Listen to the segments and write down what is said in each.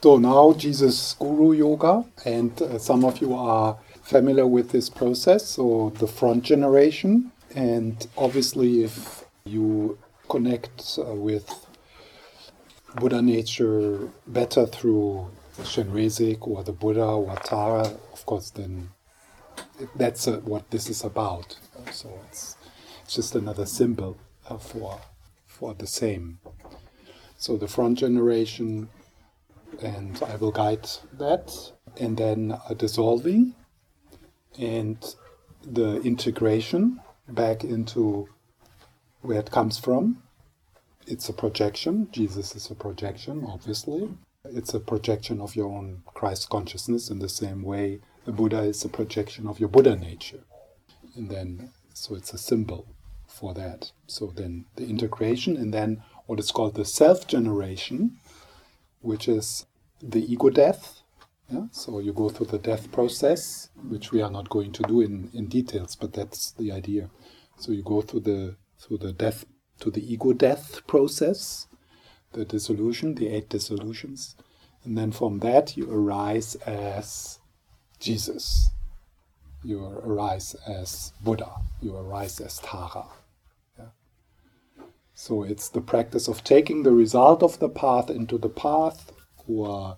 So now Jesus Guru Yoga, and uh, some of you are familiar with this process, so the front generation. And obviously, if you connect uh, with Buddha nature better through Chenrezig or the Buddha or Tara, of course, then that's uh, what this is about. So it's, it's just another symbol uh, for for the same. So the front generation and I will guide that, and then a dissolving and the integration back into where it comes from. It's a projection. Jesus is a projection, obviously. It's a projection of your own Christ consciousness in the same way the Buddha is a projection of your Buddha nature. And then, so it's a symbol for that. So then the integration, and then what is called the self generation, which is the ego death. Yeah? So you go through the death process, which we are not going to do in, in details, but that's the idea. So you go through the through the death to the ego death process, the dissolution, the eight dissolutions, and then from that you arise as Jesus. You arise as Buddha. You arise as Tara. So it's the practice of taking the result of the path into the path, or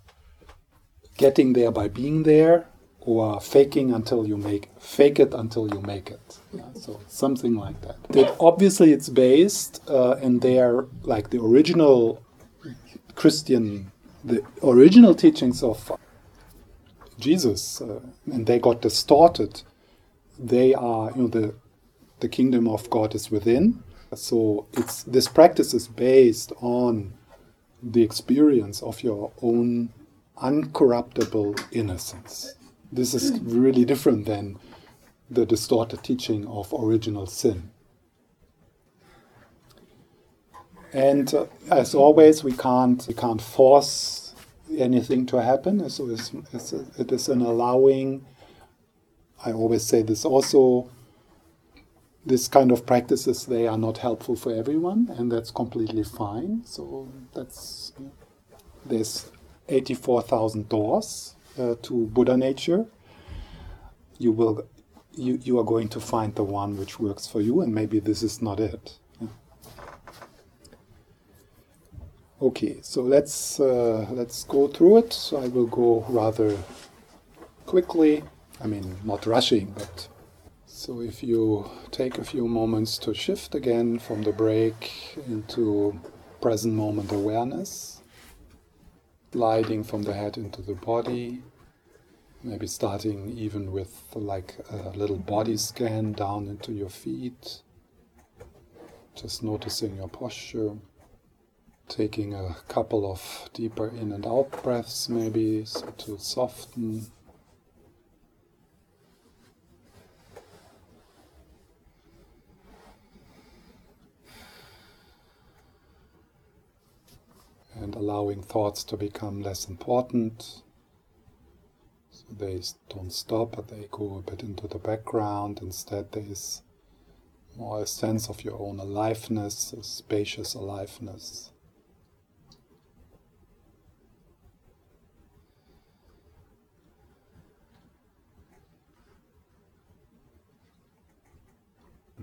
getting there by being there, or faking until you make fake it until you make it. Yeah, so something like that. That obviously it's based uh, in their like the original Christian, the original teachings of Jesus, uh, and they got distorted. They are, you know, the the kingdom of God is within, so it's this practice is based on the experience of your own uncorruptible innocence. This is really different than the distorted teaching of original sin. And uh, as always, we can't we can't force anything to happen. So it's, it's, it is an allowing. I always say this also this kind of practices they are not helpful for everyone and that's completely fine. So that's there's 84,000 doors uh, to Buddha nature. You will you, you are going to find the one which works for you and maybe this is not it. Okay so let's uh, let's go through it. So I will go rather quickly. I mean not rushing but so if you take a few moments to shift again from the break into present moment awareness, gliding from the head into the body, maybe starting even with like a little body scan down into your feet, just noticing your posture, taking a couple of deeper in and out breaths maybe so to soften and allowing thoughts to become less important. So they don't stop, but they go a bit into the background. Instead, there is more a sense of your own aliveness, a spacious aliveness.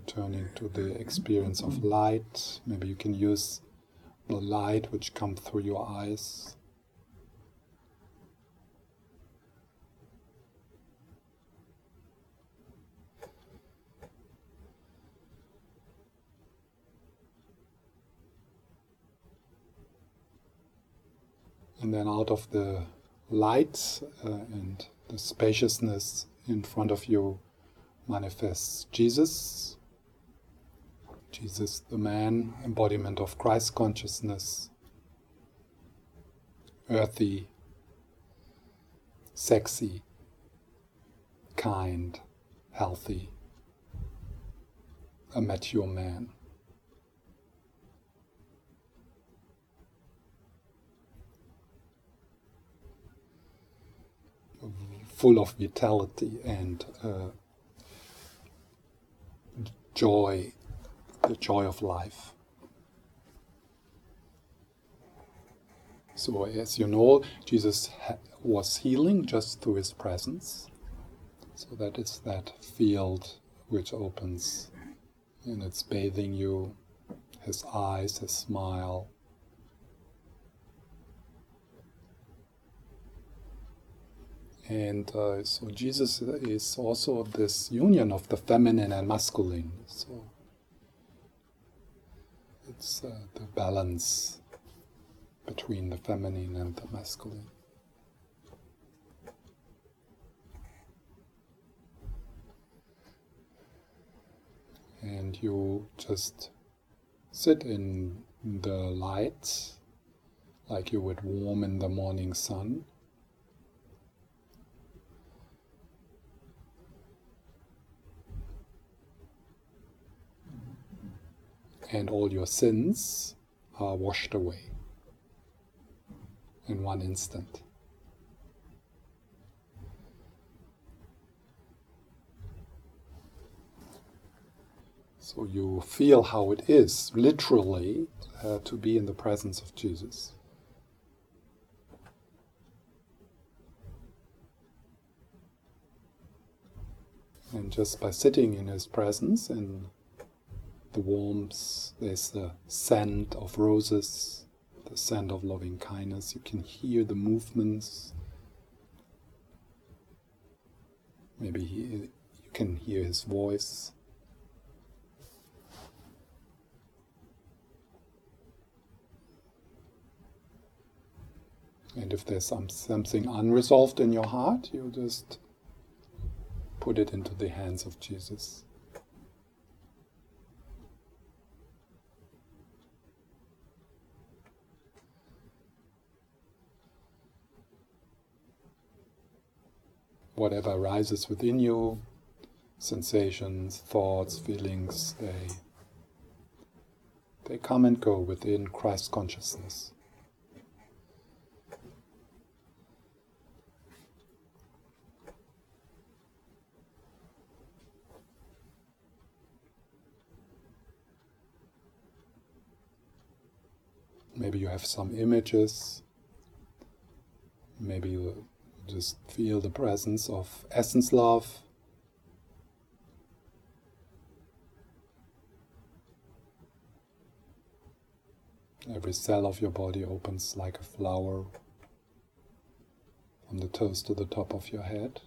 Turning to the experience of light, maybe you can use the light which comes through your eyes. And then out of the light uh, and the spaciousness in front of you manifests Jesus, Jesus, the man, embodiment of Christ consciousness, earthy, sexy, kind, healthy, a mature man. Full of vitality and uh, joy the joy of life. So, as you know, Jesus was healing just through his presence. So, that is that field which opens and it's bathing you, his eyes, his smile. And uh, so Jesus is also this union of the feminine and masculine. So it's uh, the balance between the feminine and the masculine. And you just sit in the light like you would warm in the morning sun. And all your sins are washed away in one instant. So you feel how it is, literally, uh, to be in the presence of Jesus. And just by sitting in his presence and the warmth, there's the scent of roses, the scent of loving kindness. You can hear the movements. Maybe he, you can hear his voice. And if there's some, something unresolved in your heart, you just put it into the hands of Jesus. Whatever arises within you, sensations, thoughts, feelings, they they come and go within Christ consciousness. Maybe you have some images, maybe you just feel the presence of essence love. Every cell of your body opens like a flower from the toes to the top of your head.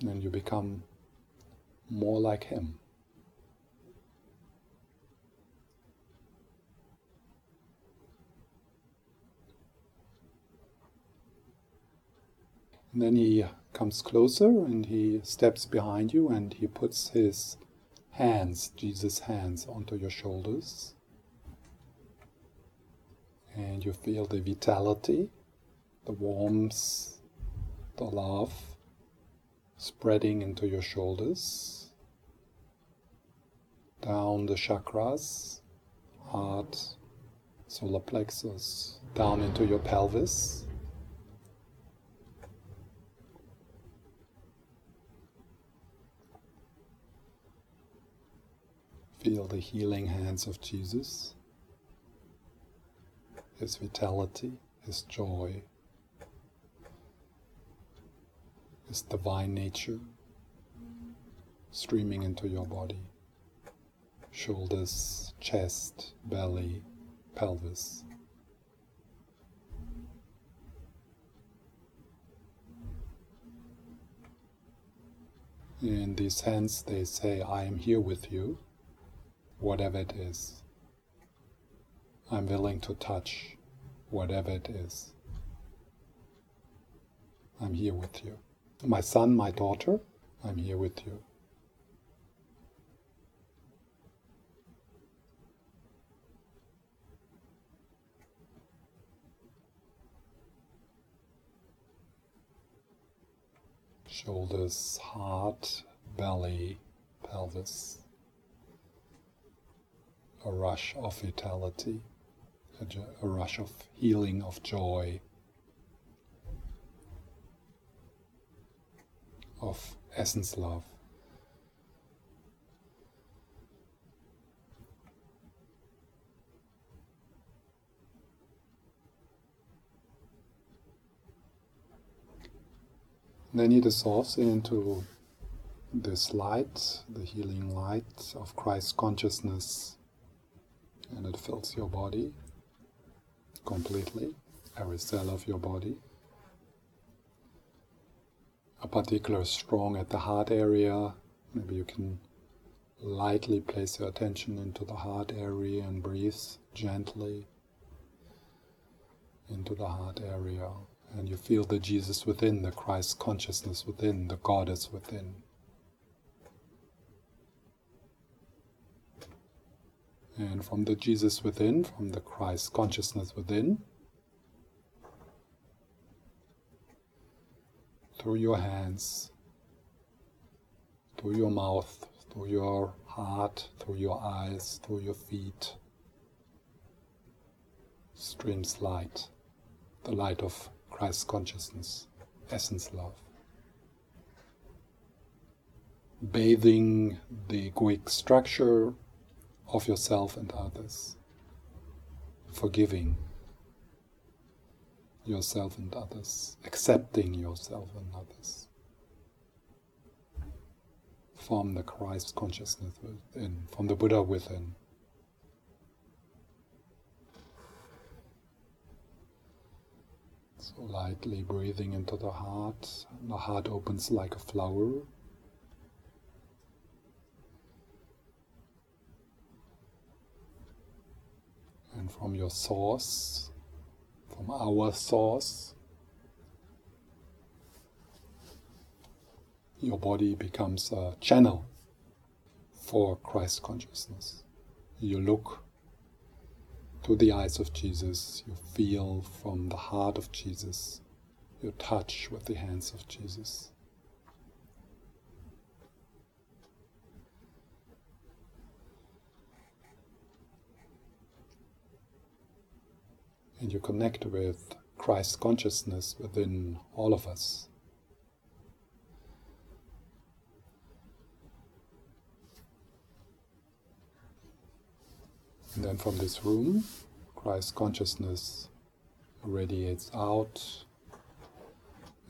And you become more like Him. And then he comes closer and he steps behind you and he puts his hands, Jesus' hands, onto your shoulders. And you feel the vitality, the warmth, the love spreading into your shoulders, down the chakras, heart, solar plexus, down into your pelvis. Feel the healing hands of Jesus, His vitality, His joy, His divine nature streaming into your body. Shoulders, chest, belly, pelvis. In these hands, they say, I am here with you whatever it is. I'm willing to touch whatever it is. I'm here with you. My son, my daughter, I'm here with you. Shoulders, heart, belly, pelvis a rush of vitality, a, jo- a rush of healing, of joy, of essence love. then he dissolves into this light, the healing light of Christ consciousness and it fills your body completely, every cell of your body. A particular strong at the heart area, maybe you can lightly place your attention into the heart area and breathe gently into the heart area. And you feel the Jesus within, the Christ consciousness within, the Goddess within. And from the Jesus within, from the Christ consciousness within, through your hands, through your mouth, through your heart, through your eyes, through your feet, streams light, the light of Christ consciousness, essence love. Bathing the egoic structure of yourself and others, forgiving yourself and others, accepting yourself and others. From the Christ consciousness within, from the Buddha within. So lightly breathing into the heart. The heart opens like a flower. And from your source, from our source, your body becomes a channel for Christ consciousness. You look to the eyes of Jesus, you feel from the heart of Jesus, you touch with the hands of Jesus. And you connect with Christ consciousness within all of us. And then from this room, Christ consciousness radiates out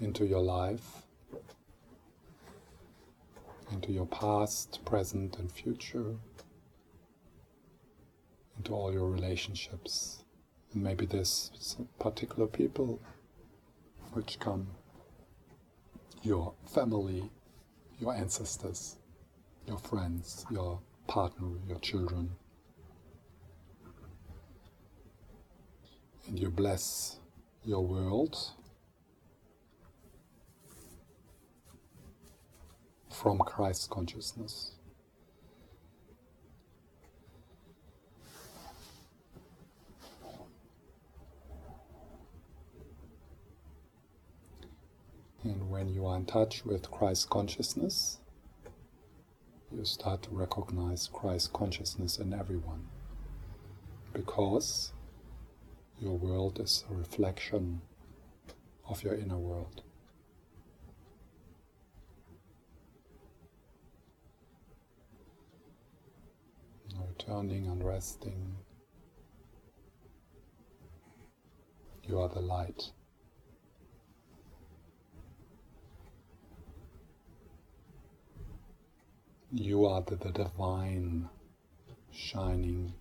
into your life, into your past, present, and future, into all your relationships. Maybe there's some particular people which come your family, your ancestors, your friends, your partner, your children. and you bless your world from Christ consciousness. And when you are in touch with Christ consciousness, you start to recognize Christ consciousness in everyone. Because your world is a reflection of your inner world. Returning and resting. You are the light. You are the, the divine shining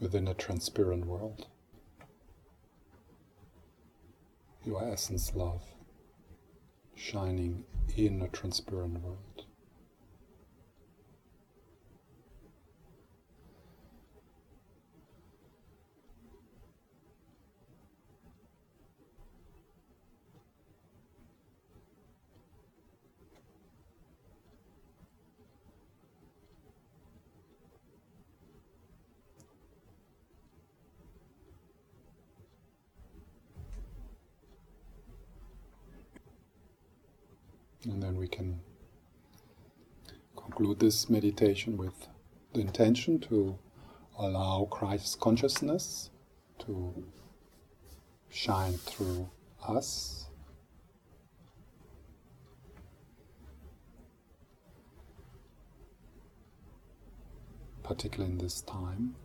within a transparent world your essence love shining in a transparent world. And then we can conclude this meditation with the intention to allow Christ's consciousness to shine through us. Particularly in this time.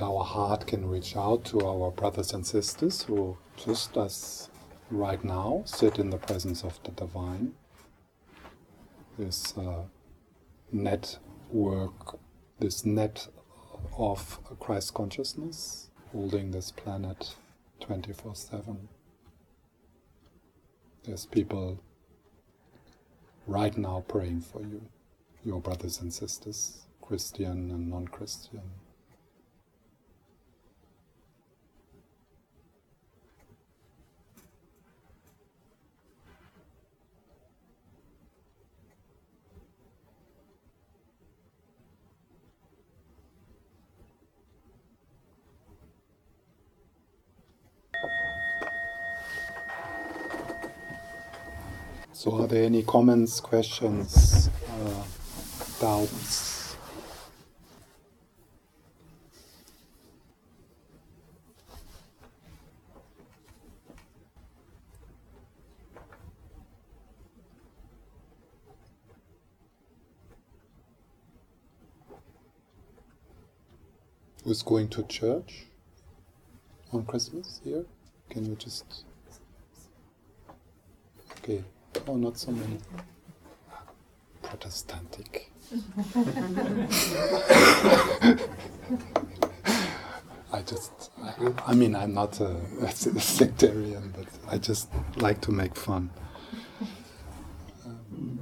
that our heart can reach out to our brothers and sisters who just as right now sit in the presence of the divine. This uh, network, this net of Christ consciousness holding this planet 24 7. There's people right now praying for you, your brothers and sisters, Christian and non Christian. So, are there any comments, questions, uh, doubts? Who's going to church on Christmas here? Can you just. Okay. Oh, not so many. Protestantic. I just, I, I, mean, I'm not a, a sectarian, but I just like to make fun. Um,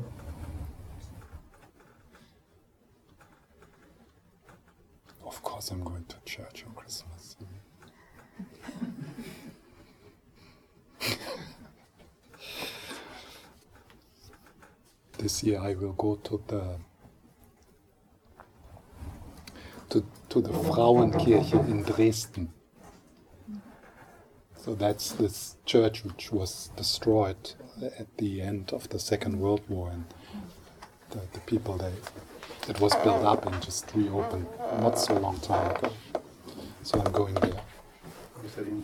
of course, I'm going to church on Christmas. This year I will go to the to, to the Frauenkirche in Dresden. So that's this church which was destroyed at the end of the Second World War, and the, the people they it was built up and just reopened not so long time ago. So I'm going there. You said in,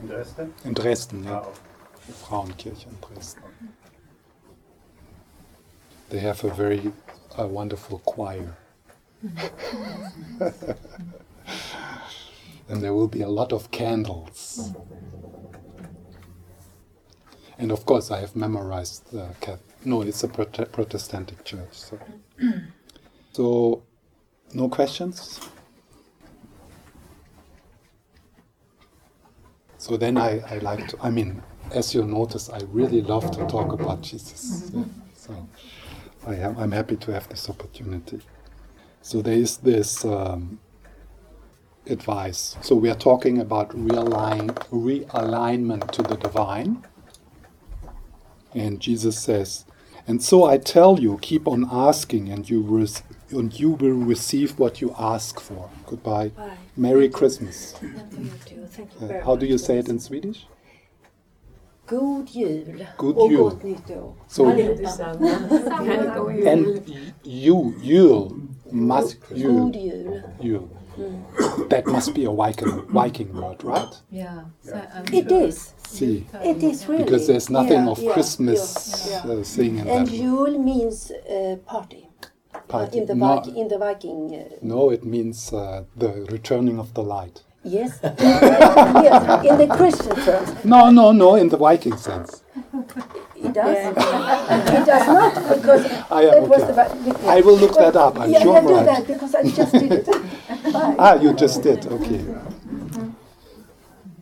in Dresden? In Dresden, yeah. Oh. Frauenkirche in Dresden. They have a very uh, wonderful choir. and there will be a lot of candles. And of course, I have memorized the uh, No, it's a Prote Protestantic church. So. so, no questions? So then I, I like to, I mean, as you notice, I really love to talk about Jesus. Yeah, so. I am, I'm happy to have this opportunity. So there is this um, advice. So we are talking about realign, realignment to the divine. And Jesus says, and so I tell you, keep on asking, and you will, and you will receive what you ask for. Goodbye. Bye. Merry Christmas. Uh, how do you say it in Swedish? God jul God och jul. gott nytt år. So, and you, jul, must, jul, God jul. jul. Mm. That must be a Viking, Viking word, right? Yeah. So, um, It is. See, It is really. because there's nothing Yeah, of yeah, Christmas yeah. Uh, thing in And that. jul means uh, party. Party. In the, No. Viking, in the Viking. Uh, No, it means uh, the returning of the light. Yes. yes. In the Christian terms. No, no, no, in the Viking sense. It does. it does not because I am it was okay. the. Vi- I will look that up. I'm yeah, sure yeah, I'm do right. that because I just did it. Ah, you just did. Okay.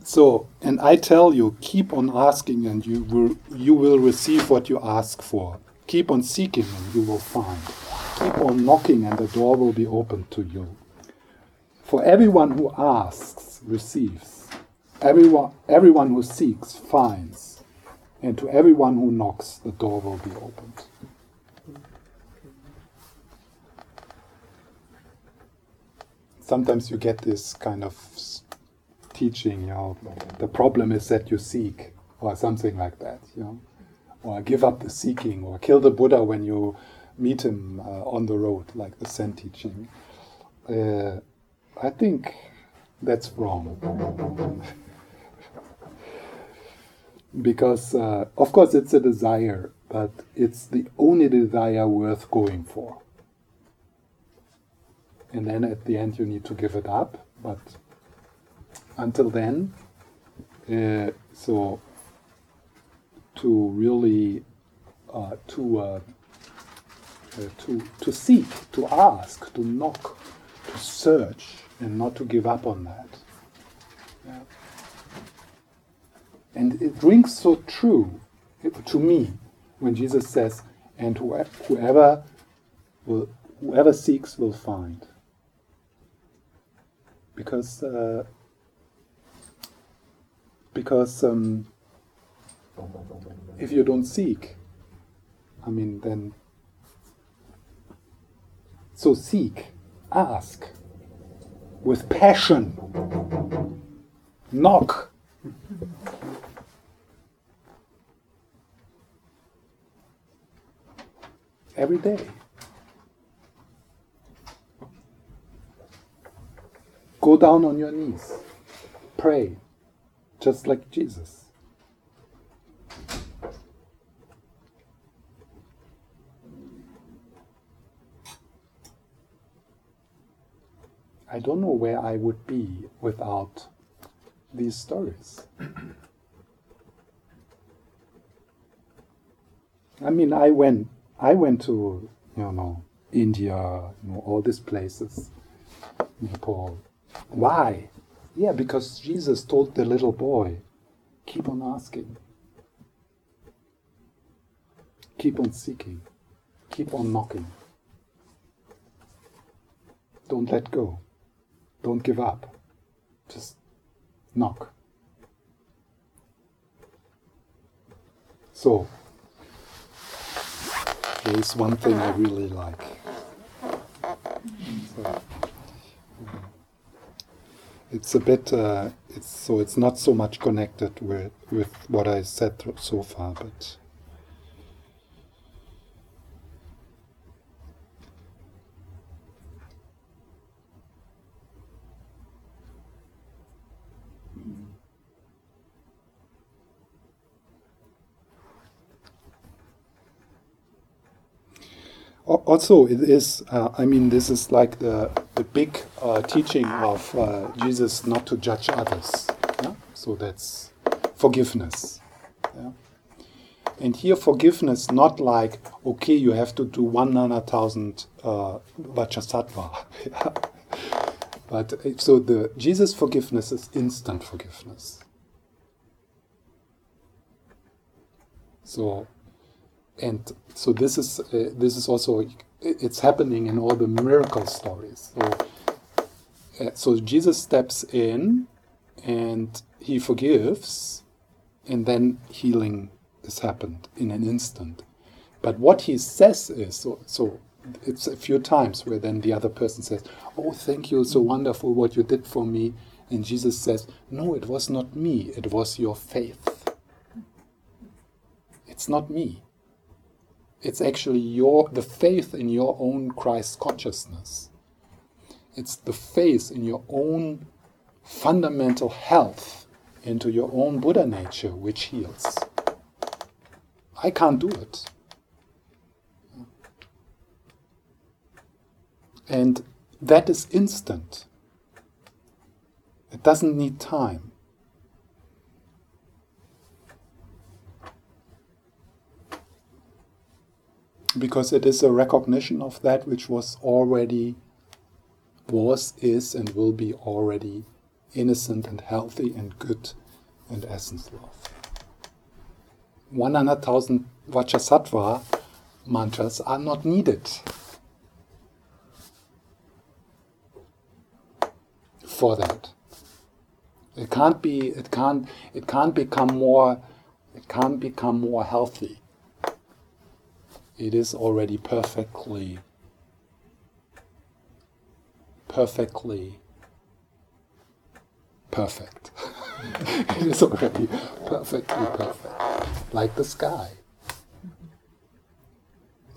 So, and I tell you, keep on asking, and you will you will receive what you ask for. Keep on seeking, and you will find. Keep on knocking, and the door will be opened to you. For everyone who asks receives. Everyone, everyone who seeks finds, and to everyone who knocks, the door will be opened. sometimes you get this kind of teaching, you know, the problem is that you seek, or something like that, you know, or give up the seeking, or kill the Buddha when you meet him uh, on the road, like the Zen teaching. Uh, I think that's wrong. because, uh, of course, it's a desire, but it's the only desire worth going for and then at the end you need to give it up but until then, uh, so to really uh, to uh, uh, to to seek, to ask, to knock, to search, and not to give up on that. Yeah. And it rings so true to me when Jesus says, "And whoever will, whoever seeks will find." Because uh, because um, if you don't seek, I mean, then so seek, ask with passion, knock. Every day. Go down on your knees. Pray, just like Jesus. I don't know where I would be without these stories. I mean, I went, I went to, you know, India, you know, all these places, Nepal. Why? Yeah, because Jesus told the little boy, keep on asking, keep on seeking, keep on knocking. Don't let go. Don't give up. Just knock. So, there is one thing I really like. So, it's a bit, uh, it's, so it's not so much connected with, with what I said so far, but also it is uh, i mean this is like the, the big uh, teaching of uh, jesus not to judge others yeah? so that's forgiveness yeah? and here forgiveness not like okay you have to do 100000 uh, vajrasattva but uh, so the jesus forgiveness is instant forgiveness so and so this is uh, this is also it's happening in all the miracle stories. So, uh, so Jesus steps in and he forgives, and then healing has happened in an instant. But what he says is so, so it's a few times where then the other person says, "Oh, thank you, so wonderful what you did for me," and Jesus says, "No, it was not me. It was your faith. It's not me." It's actually your the faith in your own Christ consciousness. It's the faith in your own fundamental health into your own Buddha nature which heals. I can't do it. And that is instant. It doesn't need time. Because it is a recognition of that which was already, was, is, and will be already innocent and healthy and good and essence love. 100,000 Vajrasattva mantras are not needed for that. It can't be, it can't, it can't become more, it can't become more healthy it is already perfectly, perfectly perfect. it is already perfectly perfect, like the sky.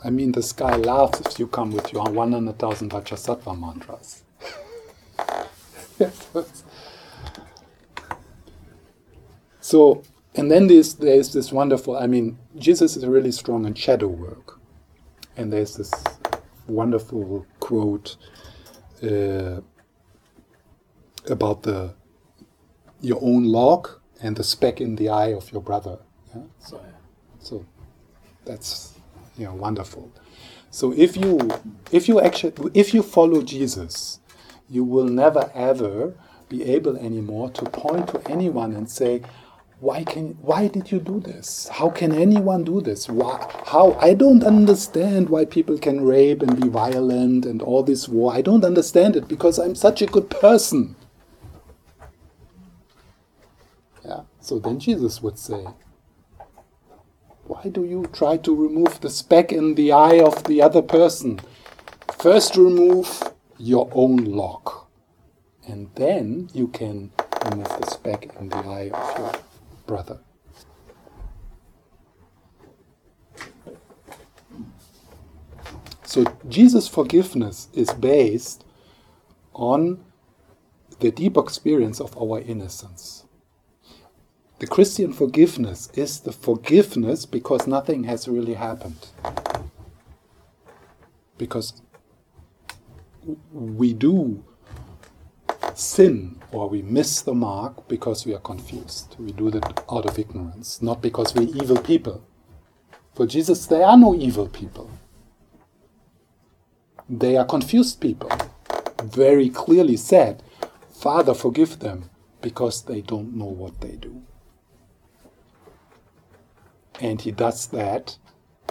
I mean, the sky laughs if you come with your 100,000 Vajrasattva mantras. yes. So, and then there's, there's this wonderful, I mean, Jesus is really strong in shadow work. And there's this wonderful quote uh, about the your own log and the speck in the eye of your brother. Yeah? So, so that's you know wonderful. So if you if you actually if you follow Jesus, you will never ever be able anymore to point to anyone and say, why can why did you do this? How can anyone do this? Why, how i don't understand why people can rape and be violent and all this war. I don't understand it because i'm such a good person. Yeah so then jesus would say why do you try to remove the speck in the eye of the other person? First remove your own log and then you can remove the speck in the eye of your brother. So Jesus' forgiveness is based on the deep experience of our innocence. The Christian forgiveness is the forgiveness because nothing has really happened. Because we do sin or we miss the mark because we are confused. We do that out of ignorance, not because we're evil people. For Jesus, there are no evil people. They are confused people. Very clearly said, Father, forgive them because they don't know what they do. And he does that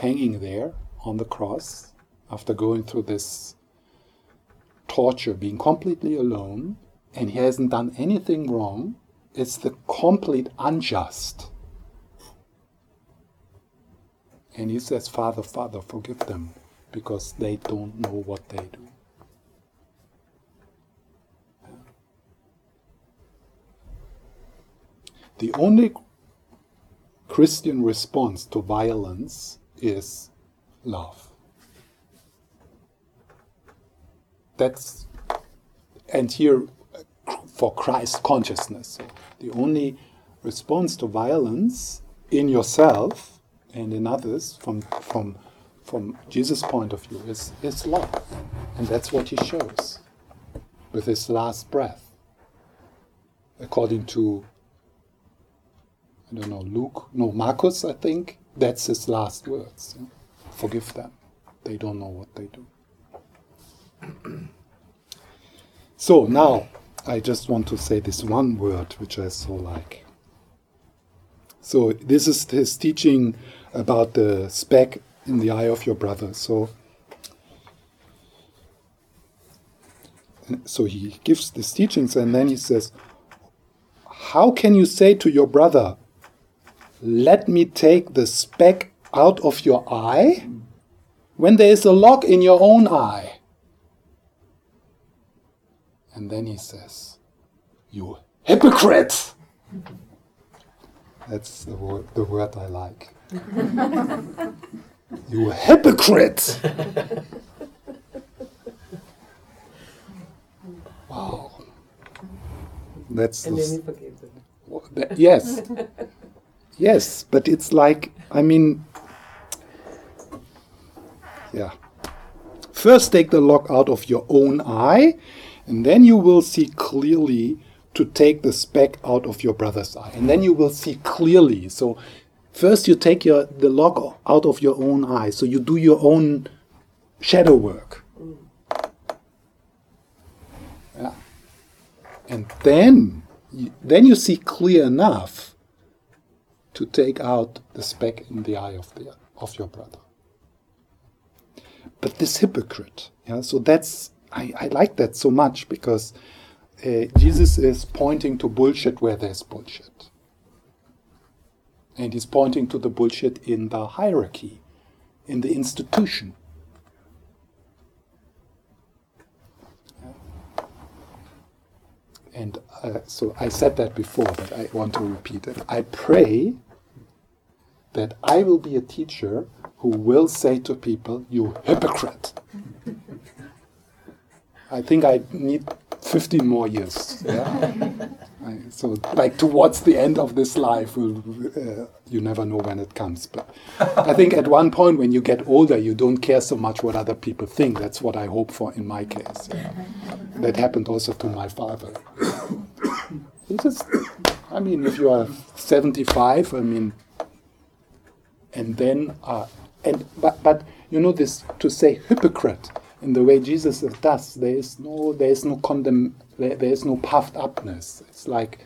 hanging there on the cross after going through this torture, being completely alone, and he hasn't done anything wrong, it's the complete unjust. And he says, Father, Father, forgive them because they don't know what they do. The only Christian response to violence is love. That's, and here for Christ consciousness. So the only response to violence in yourself and in others from from from Jesus' point of view is, is love. And that's what he shows with his last breath. According to I don't know, Luke, no, Marcus, I think, that's his last words. Forgive them. They don't know what they do. so now I just want to say this one word which I so like. So this is his teaching about the speck in the eye of your brother. So so he gives these teachings and then he says, How can you say to your brother, Let me take the speck out of your eye, when there is a log in your own eye? And then he says, You hypocrite! That's the word, the word I like. you hypocrite! wow. That's and the, then he forgave them. that- yes. yes, but it's like, I mean, yeah. First, take the log out of your own eye, and then you will see clearly to take the speck out of your brother's eye. And then you will see clearly. So, first, you take your, the log out of your own eye. So, you do your own shadow work. Yeah. And then, then you see clear enough to take out the speck in the eye of, the, of your brother. But this hypocrite, yeah, so that's, I, I like that so much because uh, Jesus is pointing to bullshit where there's bullshit. And he's pointing to the bullshit in the hierarchy, in the institution. And uh, so I said that before, but I want to repeat it. I pray that I will be a teacher who will say to people, You hypocrite. I think I need 15 more years. Yeah? I, so, like towards the end of this life, we'll, uh, you never know when it comes. But I think at one point, when you get older, you don't care so much what other people think. That's what I hope for in my case. Yeah. That happened also to my father. He just I mean, if you are 75, I mean, and then, uh, and but but you know this to say hypocrite in the way Jesus does. There is no there is no condemn. There, there is no puffed upness. It's like,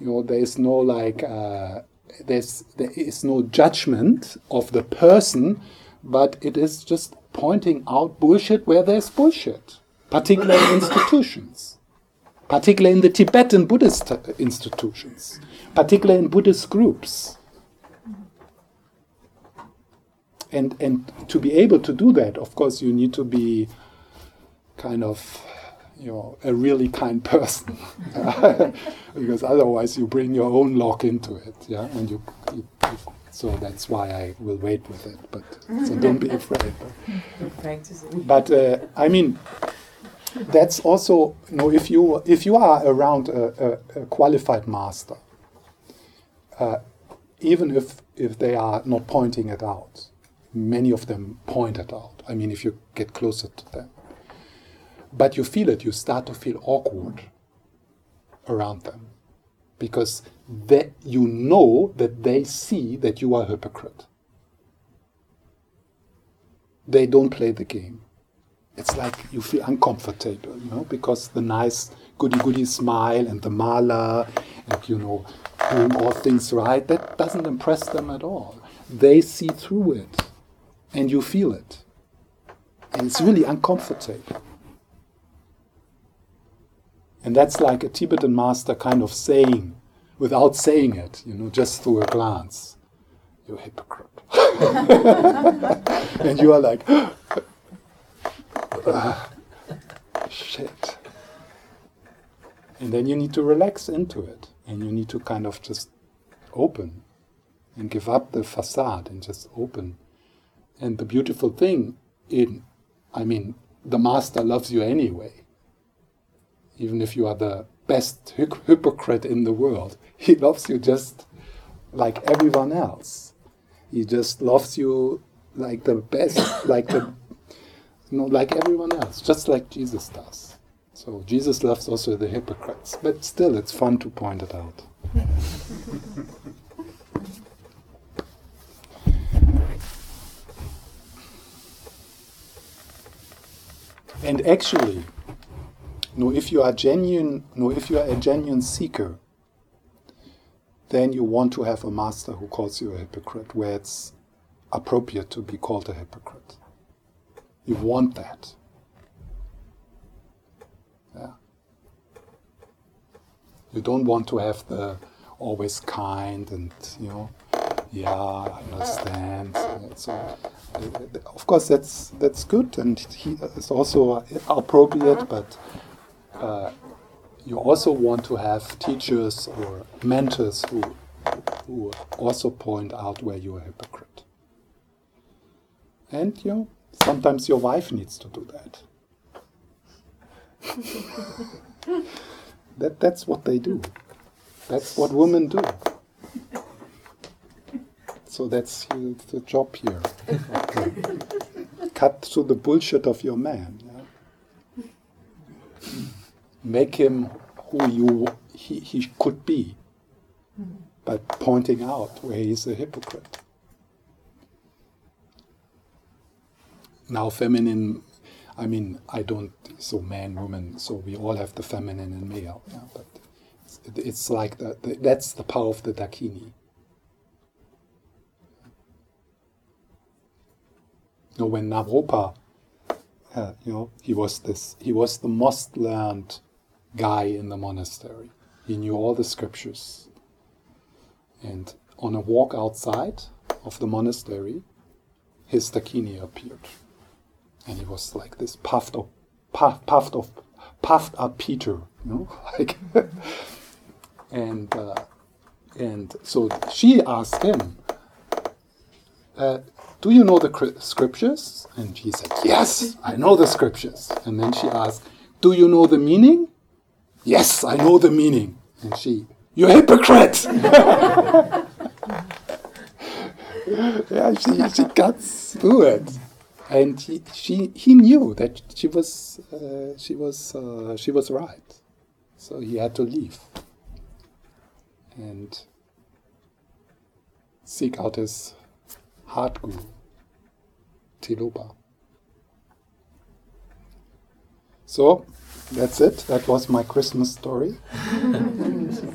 you know, there is no like. Uh, there's there is no judgment of the person, but it is just pointing out bullshit where there's bullshit, particularly in institutions, particularly in the Tibetan Buddhist institutions, particularly in Buddhist groups. And and to be able to do that, of course, you need to be kind of you know, a really kind person, because otherwise you bring your own lock into it, yeah, and you, you, you, so that's why I will wait with it. But so don't be afraid. But, but uh, I mean, that's also you know if you if you are around a, a, a qualified master, uh, even if if they are not pointing it out, many of them pointed out. I mean, if you get closer to them but you feel it, you start to feel awkward around them because they, you know that they see that you are a hypocrite. They don't play the game. It's like you feel uncomfortable, you know, because the nice goody goody smile and the mala and, you know, doing all things right, that doesn't impress them at all. They see through it and you feel it. And it's really uncomfortable. And that's like a Tibetan master kind of saying, without saying it, you know, just through a glance, you're a hypocrite. and you are like, ah, shit. And then you need to relax into it. And you need to kind of just open and give up the facade and just open. And the beautiful thing in, I mean, the master loves you anyway even if you are the best hypocrite in the world, he loves you just like everyone else. He just loves you like the best, like the, you know, like everyone else, just like Jesus does. So Jesus loves also the hypocrites, but still, it's fun to point it out. and actually, no, if you are genuine, no, if you are a genuine seeker, then you want to have a master who calls you a hypocrite, where it's appropriate to be called a hypocrite. You want that. Yeah. You don't want to have the always kind and you know, yeah, I understand. So, uh, of course, that's that's good, and he, it's also appropriate, but uh, you also want to have teachers or mentors who, who also point out where you're a hypocrite. And you know, sometimes your wife needs to do that. that that's what they do. That's what women do. So that's the job here. Cut through the bullshit of your man make him who you he, he could be by pointing out where he's a hypocrite. Now, feminine, I mean, I don't, so man, woman, so we all have the feminine and male, yeah, but it's, it's like the, the, that's the power of the Dakini. You know, when Naropa, uh, you know, he was this, he was the most learned guy in the monastery. He knew all the scriptures. And on a walk outside of the monastery, his dakini appeared. And he was like this puffed up, puffed, puffed up, puffed up Peter, you know, like. and uh, and so she asked him, uh, "Do you know the scriptures?" And he said, "Yes, I know the scriptures." And then she asked, "Do you know the meaning?" Yes, I know the meaning. And she, You hypocrite! yeah, she, she got through it. And he, she, he knew that she was, uh, she, was, uh, she was right. So he had to leave. and seek out his heart guru, Tilopa. So, that's it. That was my Christmas story.